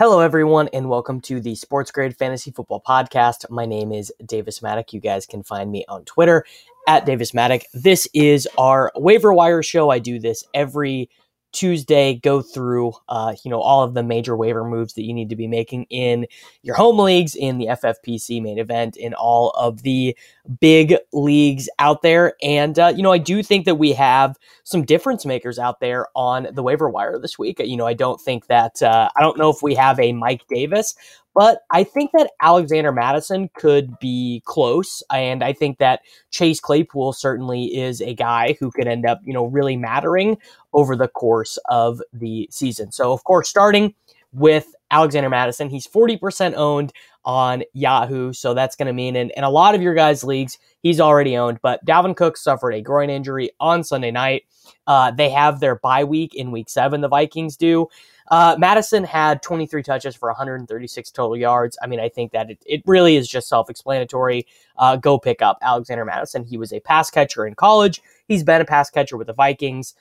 Hello, everyone, and welcome to the SportsGrid Fantasy Football Podcast. My name is Davis Mattek. You guys can find me on Twitter at Davis Mattek. This is our waiver wire show. I do this every Tuesday, go through, uh, you know, all of the major waiver moves that you need to be making in your home leagues, in the FFPC main event, in all of the big leagues out there. And, uh, you know, I do think that we have some difference makers out there on the waiver wire this week. You know, I don't think that, uh, I don't know if we have a Mike Davis, but I think that Alexander Mattison could be close. And I think that Chase Claypool certainly is a guy who could end up, you know, really mattering over the course of the season. So, of course, starting with Alexander Mattison, he's 40% owned on Yahoo. So that's going to mean in, in a lot of your guys' leagues, he's already owned. But Dalvin Cook suffered a groin injury on Sunday night. Uh, they have their bye week in week seven, the Vikings do. Uh, Mattison had 23 touches for 136 total yards. I mean, I think that it, it really is just self explanatory. Uh, go pick up Alexander Mattison. He was a pass catcher in college, he's been a pass catcher with the Vikings.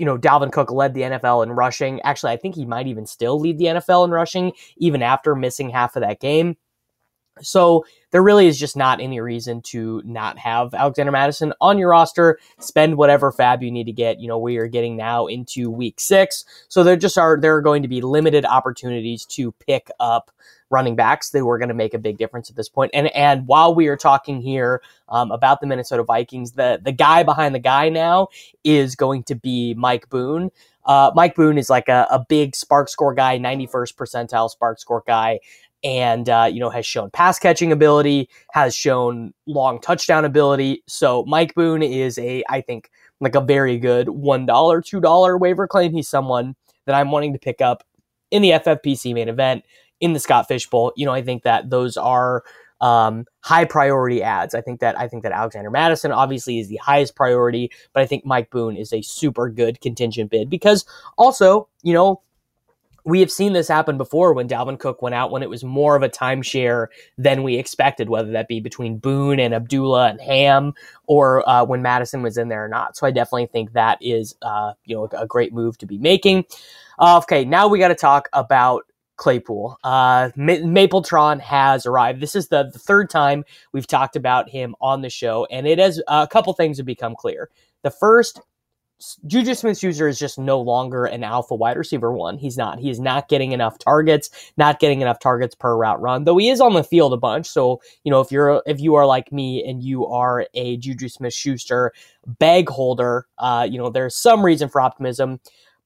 You know, Dalvin Cook led the NFL in rushing. Actually, I think he might even still lead the NFL in rushing, even after missing half of that game. So there really is just not any reason to not have Alexander Mattison on your roster. Spend whatever FAAB you need to get. You know, we are getting now into week six. So there just are, there are going to be limited opportunities to pick up running backs they were going to make a big difference at this point. And and while we are talking here um, about the Minnesota Vikings, the the guy behind the guy now is going to be Mike Boone. Uh, Mike Boone is like a, a big SPARQ score guy, 91st percentile SPARQ score guy and uh, you know has shown pass catching ability, has shown long touchdown ability. So Mike Boone is a, I think, like a very good one dollar, two dollar waiver claim. He's someone that I'm wanting to pick up in the FFPC main event in the Scott Fish Bowl. You know, I think that those are um, high priority ads. I think that I think that Alexander Mattison obviously is the highest priority, but I think Mike Boone is a super good contingent bid because also, you know, we have seen this happen before when Dalvin Cook went out when it was more of a timeshare than we expected, whether that be between Boone and Abdullah and Ham or uh, when Mattison was in there or not. So I definitely think that is, uh, you know, a great move to be making. Uh, okay, now we got to talk about Claypool. Uh, Mapletron has arrived. This is the, the, third time we've talked about him on the show, and it has a couple things have become clear. The first Juju Smith Schuster is just no longer an alpha wide receiver one. He's not. He is not getting enough targets, not getting enough targets per route run, though he is on the field a bunch. So, you know, if you're if you are like me and you are a Juju Smith Schuster bag holder, uh, you know, there's some reason for optimism.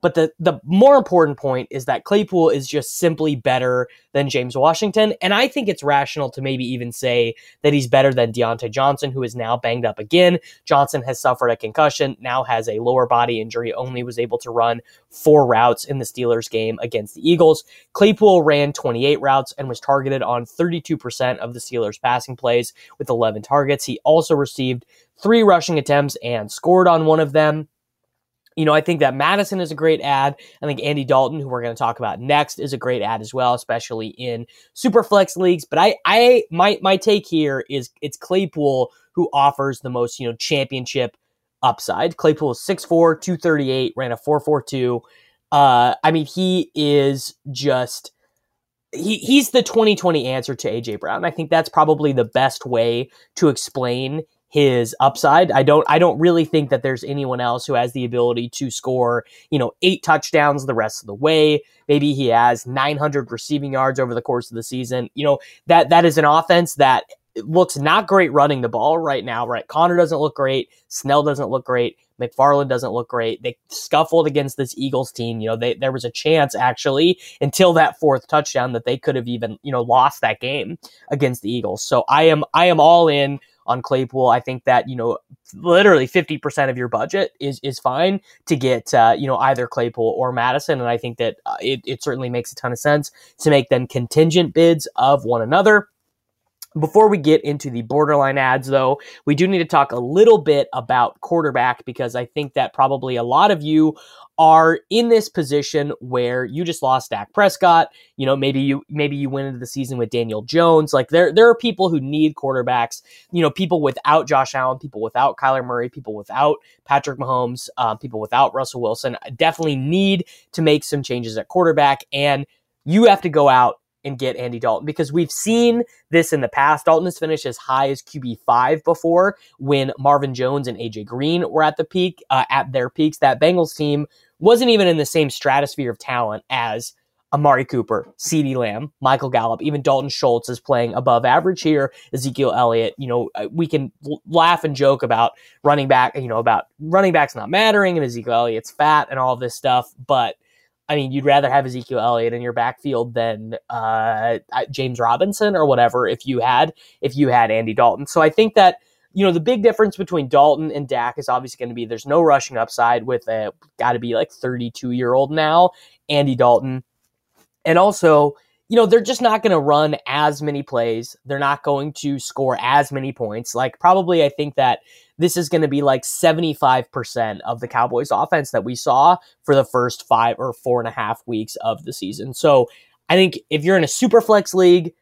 But the, the more important point is that Claypool is just simply better than James Washington. And I think it's rational to maybe even say that he's better than Diontae Johnson, who is now banged up again. Johnson has suffered a concussion, now has a lower body injury, only was able to run four routes in the Steelers game against the Eagles. Claypool ran 28 routes and was targeted on 32% of the Steelers' passing plays with 11 targets. He also received three rushing attempts and scored on one of them. You know, I think that Mattison is a great ad. I think Andy Dalton, who we're going to talk about next, is a great ad as well, especially in super flex leagues. But I, I, my, my take here is it's Claypool who offers the most, you know, championship upside. Claypool is 6'4, 238, ran a 4'42. Uh, I mean, he is just he, he's the 2020 answer to AJ Brown. I think that's probably the best way to explain his upside. I don't I don't really think that there's anyone else who has the ability to score, you know, eight touchdowns the rest of the way. Maybe he has 900 receiving yards over the course of the season. You know, that that is an offense that looks not great running the ball right now, right? Connor doesn't look great, Snell doesn't look great, McFarland doesn't look great. They scuffled against this Eagles team. You know, they, there was a chance actually until that fourth touchdown that they could have even, you know, lost that game against the Eagles. So I am I am all in on Claypool. I think that you know literally 50% of your budget is is fine to get uh, you know either Claypool or Mattison, and I think that uh, it, it certainly makes a ton of sense to make them contingent bids of one another. Before we get into the borderline ads, though, we do need to talk a little bit about quarterback because I think that probably a lot of you are in this position where you just lost Dak Prescott. You know, maybe you maybe you went into the season with Daniel Jones. Like there there are people who need quarterbacks. You know, people without Josh Allen, people without Kyler Murray, people without Patrick Mahomes, uh, people without Russell Wilson. Definitely need to make some changes at quarterback, and you have to go out and get Andy Dalton because we've seen this in the past. Dalton has finished as high as QB five before when Marvin Jones and AJ Green were at the peak, uh, at their peaks. That Bengals team wasn't even in the same stratosphere of talent as Amari Cooper, CeeDee Lamb, Michael Gallup, even Dalton Schultz is playing above average here. Ezekiel Elliott, you know, uh, we can laugh and joke about running back, you know, about running backs not mattering and Ezekiel Elliott's fat and all this stuff, but I mean, you'd rather have Ezekiel Elliott in your backfield than uh, James Robinson or whatever if you had if you had Andy Dalton. So I think that you know the big difference between Dalton and Dak is obviously going to be there's no rushing upside with a got to be like 32 year old now Andy Dalton, and also you know, they're just not going to run as many plays. They're not going to score as many points. Like, probably, I think that this is going to be like 75% of the Cowboys offense that we saw for the first five or four and a half weeks of the season. So, I think if you're in a super flex league,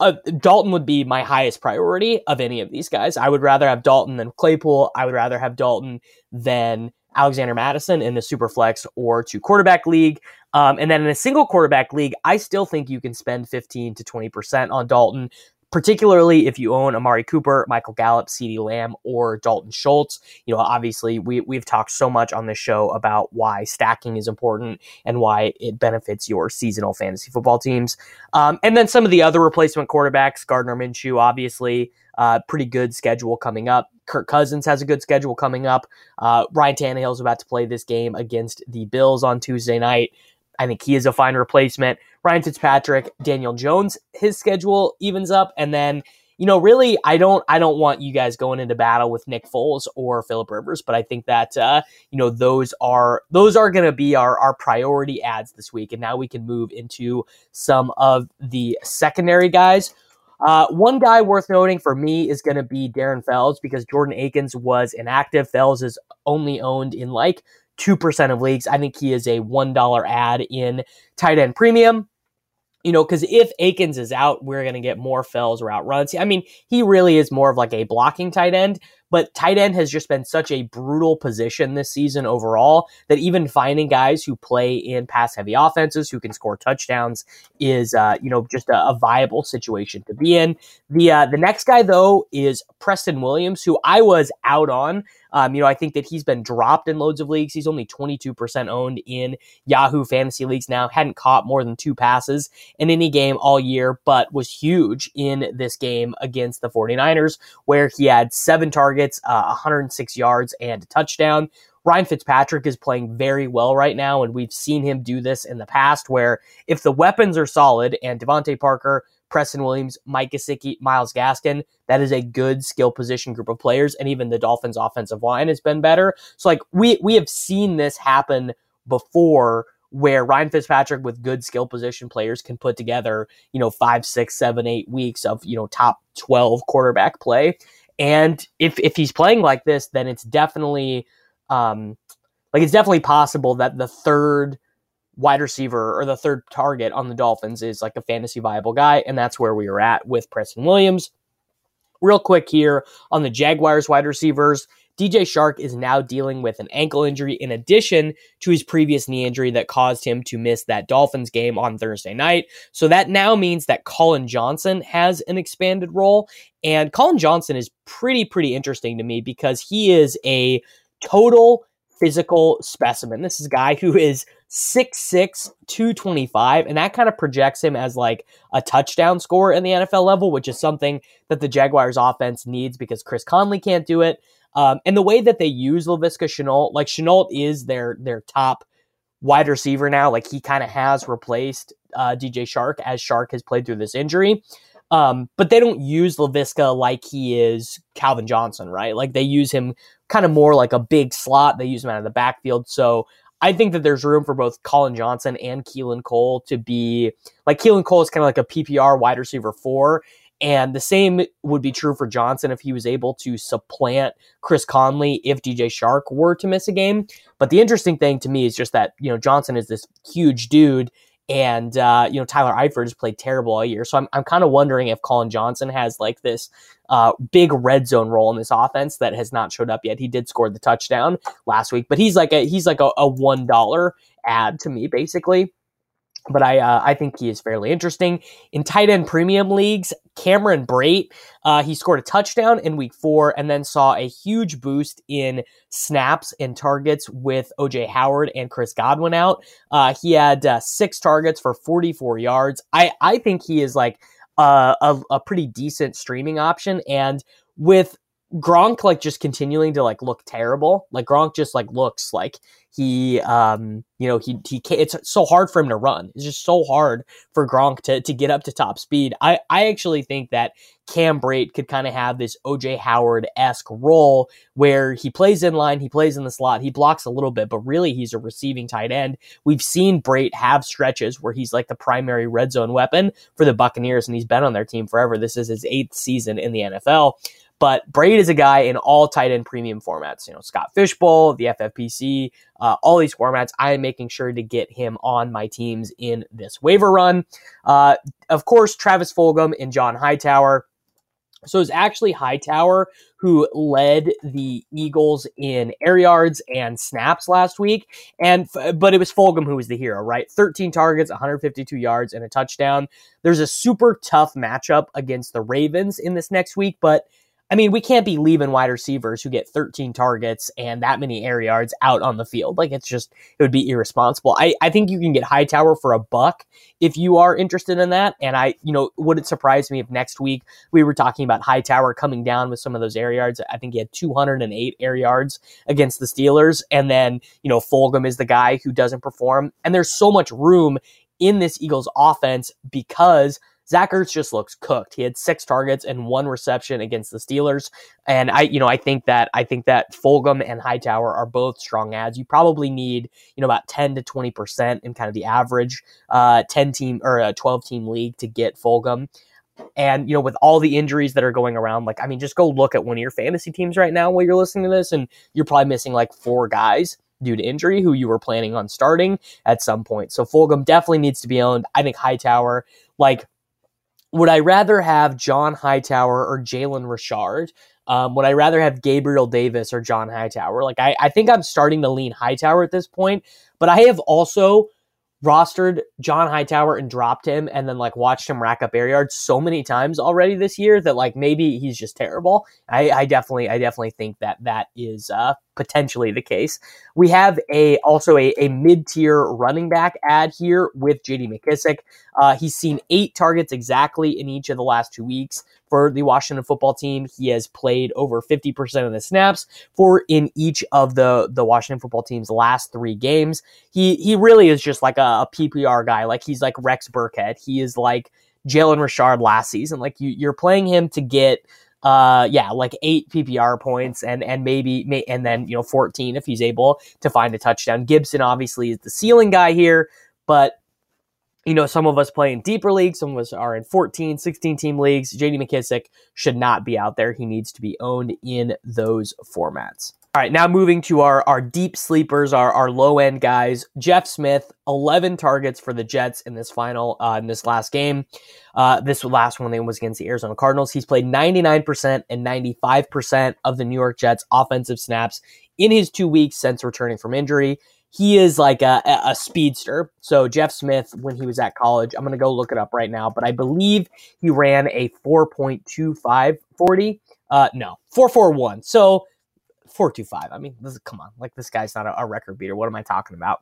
uh, Dalton would be my highest priority of any of these guys. I would rather have Dalton than Claypool. I would rather have Dalton than Alexander Mattison in the super flex or to quarterback league. Um, and then in a single quarterback league, I still think you can spend 15 to 20% on Dalton, particularly if you own Amari Cooper, Michael Gallup, CeeDee Lamb, or Dalton Schultz. You know, obviously, we, we've talked so much on this show about why stacking is important and why it benefits your seasonal fantasy football teams. Um, and then some of the other replacement quarterbacks, Gardner Minshew, obviously, uh, pretty good schedule coming up. Kirk Cousins has a good schedule coming up. Uh, Ryan Tannehill is about to play this game against the Bills on Tuesday night. I think he is a fine replacement. Ryan Fitzpatrick, Daniel Jones, his schedule evens up, and then you know, really, I don't, I don't want you guys going into battle with Nick Foles or Philip Rivers, but I think that uh, you know those are those are going to be our our priority ads this week, and now we can move into some of the secondary guys. Uh, one guy worth noting for me is going to be Darren Fells because Jordan Akins was inactive. Fells is only owned in like 2% of leagues. I think he is a $1 ad in tight end premium. You know, because if Akins is out, we're going to get more Fells route runs. I mean, he really is more of like a blocking tight end, but tight end has just been such a brutal position this season overall that even finding guys who play in pass heavy offenses who can score touchdowns is, uh, you know, just a, a, viable situation to be in. The uh, the next guy though is Preston Williams, who I was out on um, you know, I think that he's been dropped in loads of leagues. He's only 22% owned in Yahoo fantasy leagues now. Hadn't caught more than two passes in any game all year, but was huge in this game against the 49ers, where he had seven targets, uh, 106 yards, and a touchdown. Ryan Fitzpatrick is playing very well right now, and we've seen him do this in the past where if the weapons are solid and DeVante Parker Preston Williams, Mike Gesicki, Myles Gaskin. That is a good skill position group of players, and even the Dolphins' offensive line has been better. So, like we we have seen this happen before, where Ryan Fitzpatrick with good skill position players can put together, you know, five, six, seven, eight weeks of you know top twelve quarterback play. And if if he's playing like this, then it's definitely um, like it's definitely possible that the third wide receiver or the third target on the Dolphins is like a fantasy viable guy, and that's where we are at with Preston Williams. Real quick here on the Jaguars wide receivers, DJ Chark is now dealing with an ankle injury in addition to his previous knee injury that caused him to miss that Dolphins game on Thursday night. So that now means that Collin Johnson has an expanded role. And Collin Johnson is pretty, pretty interesting to me because he is a total physical specimen. This is a guy who is 6'6, 225, and that kind of projects him as like a touchdown scorer in the NFL level, which is something that the Jaguars offense needs because Chris Conley can't do it. Um, and the way that they use Laviska Shenault, like Shenault is their their top wide receiver now. Like he kind of has replaced uh, DJ Chark as Chark has played through this injury. Um, but they don't use Laviska like he is Calvin Johnson, right? Like they use him kind of more like a big slot. They use him out of the backfield. So I think that there's room for both Collin Johnson and Keelan Cole to be like Keelan Cole is kind of like a PPR wide receiver four. And the same would be true for Johnson if he was able to supplant Chris Conley if DJ Chark were to miss a game. But the interesting thing to me is just that, you know, Johnson is this huge dude and uh, you know Tyler Eifert has played terrible all year. So I'm I'm kind of wondering if Collin Johnson has like this uh, big red zone role in this offense that has not showed up yet. He did score the touchdown last week, but he's like a he's like a, a one dollar ad to me basically but I uh, I think he is fairly interesting in tight end premium leagues. Cameron Brate, uh, he scored a touchdown in week four, and then saw a huge boost in snaps and targets with OJ Howard and Chris Godwin out. Uh, he had uh, six targets for 44 yards. I I think he is like a, a, a pretty decent streaming option, and with Gronk like just continuing to like look terrible. Like Gronk just like looks like he um you know he he can't, it's so hard for him to run. It's just so hard for Gronk to to get up to top speed. I I actually think that Cam Brate could kind of have this OJ Howard esque role where he plays in line, he plays in the slot, he blocks a little bit, but really he's a receiving tight end. We've seen Brate have stretches where he's like the primary red zone weapon for the Buccaneers, and he's been on their team forever. This is his eighth season in the NFL. But Brate is a guy in all tight end premium formats. You know, Scott Fishbowl, the FFPC, uh, all these formats. I am making sure to get him on my teams in this waiver run. Uh, of course, Travis Fulgham and John Hightower. So it's actually Hightower who led the Eagles in air yards and snaps last week, and but it was Fulgham who was the hero, right? 13 targets, 152 yards, and a touchdown. There's a super tough matchup against the Ravens in this next week, but I mean, we can't be leaving wide receivers who get 13 targets and that many air yards out on the field. Like it's just, it would be irresponsible. I, I think you can get Hightower for a buck if you are interested in that. And I, you know, would it surprise me if next week we were talking about Hightower coming down with some of those air yards? I think he had 208 air yards against the Steelers. And then, you know, Fulgham is the guy who doesn't perform. And there's so much room in this Eagles offense because Zach Ertz just looks cooked. He had six targets and one reception against the Steelers. And I, you know, I think that I think that Fulgham and Hightower are both strong ads. You probably need, you know, about 10 to 20% in kind of the average uh 10 team or a 12 team league to get Fulgham. And, you know, with all the injuries that are going around, like, I mean, just go look at one of your fantasy teams right now while you're listening to this, and you're probably missing like four guys due to injury who you were planning on starting at some point. So Fulgham definitely needs to be owned. I think Hightower, like, would I rather have John Hightower or Jalen Richard? Um, would I rather have Gabriel Davis or John Hightower? Like, I, I think I'm starting to lean Hightower at this point, but I have also rostered John Hightower and dropped him and then like watched him rack up air yards so many times already this year that like maybe he's just terrible. I, I definitely I definitely think that that is uh, potentially the case. We have a also a, a mid tier running back ad here with J.D. McKissic. Uh, he's seen eight targets exactly in each of the last two weeks for the Washington football team. He has played over 50% of the snaps for in each of the, the Washington football team's last three games. He he really is just like a, a PPR guy. Like he's like Rex Burkhead. He is like Jalen Richard last season. Like you, you're playing him to get uh yeah like eight ppr points and and maybe may, and then you know 14 if he's able to find a touchdown gibson obviously is the ceiling guy here but you know, some of us play in deeper leagues, some of us are in 14, 16 team leagues. JD McKissic should not be out there. He needs to be owned in those formats. All right, now moving to our, our deep sleepers, our, our low end guys. Jeff Smith, 11 targets for the Jets in this final, uh, in this last game. Uh, this last one was against the Arizona Cardinals. He's played 99% and 95% of the New York Jets offensive snaps in his two weeks since returning from injury. He is like a, a speedster. So Jeff Smith, when he was at college, I'm going to go look it up right now, but I believe he ran a 4.25 40. Uh, no, 441. So 425. I mean, this is, come on. Like, this guy's not a, a record beater. What am I talking about?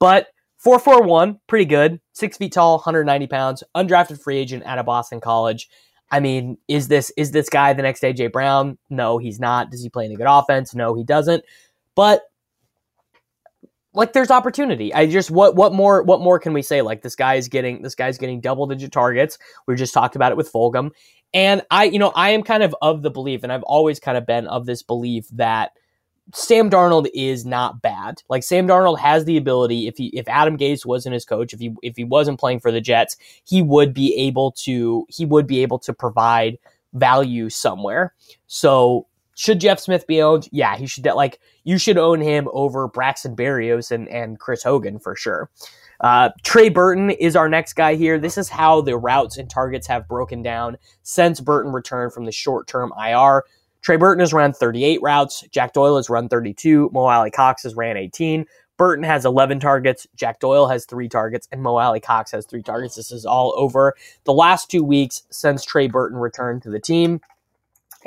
But 441, pretty good. Six feet tall, 190 pounds, undrafted free agent out of Boston College. I mean, is this is this guy the next AJ Brown? No, he's not. Does he play any good offense? No, he doesn't. But like there's opportunity. I just what what more what more can we say? Like this guy is getting this guy's getting double digit targets. We just talked about it with Fulgham. And I, you know, I am kind of of the belief, and I've always kind of been of this belief that Sam Darnold is not bad. Like Sam Darnold has the ability. If he, if Adam Gase wasn't his coach, if he, if he wasn't playing for the Jets, he would be able to, he would be able to provide value somewhere. So should Jeff Smith be owned? Yeah, he should. Like you should own him over Braxton Berrios and and Chris Hogan for sure. Uh, Trey Burton is our next guy here. This is how the routes and targets have broken down since Burton returned from the short term IR. Trey Burton has run 38 routes. Jack Doyle has run 32. Mo Alie-Cox has ran 18. Burton has 11 targets. Jack Doyle has three targets, and Mo Alie-Cox has three targets. This is all over the last two weeks since Trey Burton returned to the team.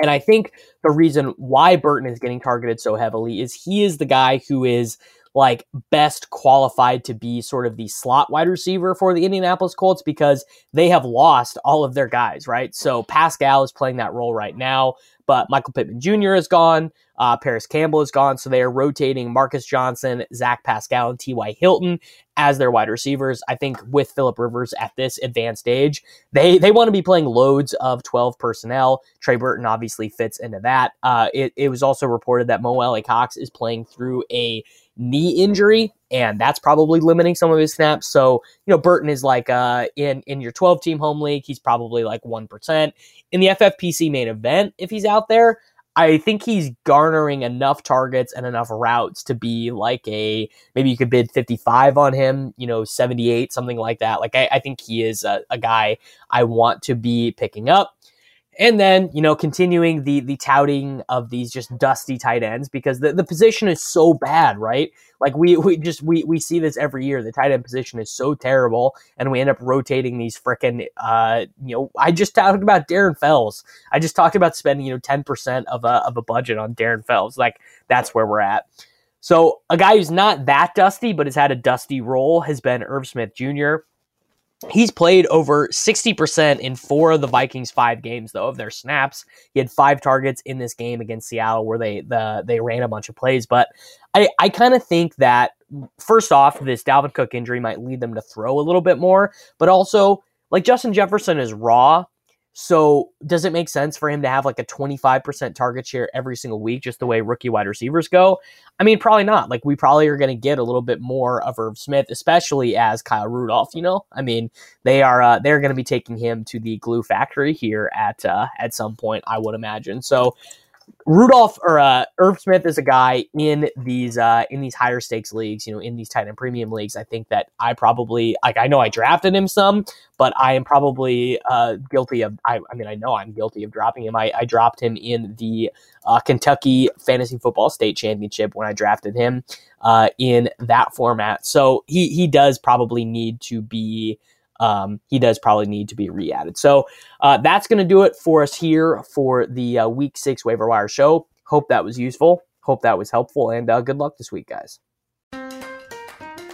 And I think the reason why Burton is getting targeted so heavily is he is the guy who is like best qualified to be sort of the slot wide receiver for the Indianapolis Colts because they have lost all of their guys, right? So Pascal is playing that role right now, but Michael Pittman Jr. is gone. Uh, Parris Campbell is gone. So they are rotating Marcus Johnson, Zach Pascal, and T.Y. Hilton as their wide receivers. I think with Philip Rivers at this advanced age, they, they want to be playing loads of 12 personnel. Trey Burton obviously fits into that. Uh, it, it was also reported that Mo Alie-Cox is playing through a knee injury, and that's probably limiting some of his snaps. So, you know, Burton is like uh, in in your 12 team home league, he's probably like 1%. In the FFPC main event, if he's out there, I think he's garnering enough targets and enough routes to be like a maybe you could bid 55 on him, you know, 78, something like that. Like, I, I think he is a, a guy I want to be picking up. And then, you know, continuing the the touting of these just dusty tight ends because the, the position is so bad, right? Like we we just we we see this every year. The tight end position is so terrible, and we end up rotating these freaking uh you know, I just talked about Darren Fells. I just talked about spending, you know, 10% of a of a budget on Darren Fells. Like that's where we're at. So a guy who's not that dusty, but has had a dusty role has been Irv Smith Jr. He's played over 60% in four of the Vikings' five games, though, of their snaps. He had five targets in this game against Seattle where they the, they ran a bunch of plays. But I, I kind of think that, first off, this Dalvin Cook injury might lead them to throw a little bit more. But also, like Justin Jefferson is raw, so does it make sense for him to have like a 25% target share every single week, just the way rookie wide receivers go? I mean, probably not. Like we probably are going to get a little bit more of Irv Smith, especially as Kyle Rudolph. You know, I mean, they are uh, they're going to be taking him to the glue factory here at uh, at some point, I would imagine. So Rudolph or uh, Irv Smith is a guy in these uh, in these higher stakes leagues, you know, in these tight end premium leagues. I think that I probably like I know I drafted him some, but I am probably uh, guilty of. I, I, mean, I know I'm guilty of dropping him. I, I dropped him in the uh, Kentucky Fantasy Football State Championship when I drafted him uh, in that format. So he he does probably need to be um, he does probably need to be re added. So uh, that's going to do it for us here for the uh, week six waiver wire show. Hope that was useful. Hope that was helpful. And uh, good luck this week, guys.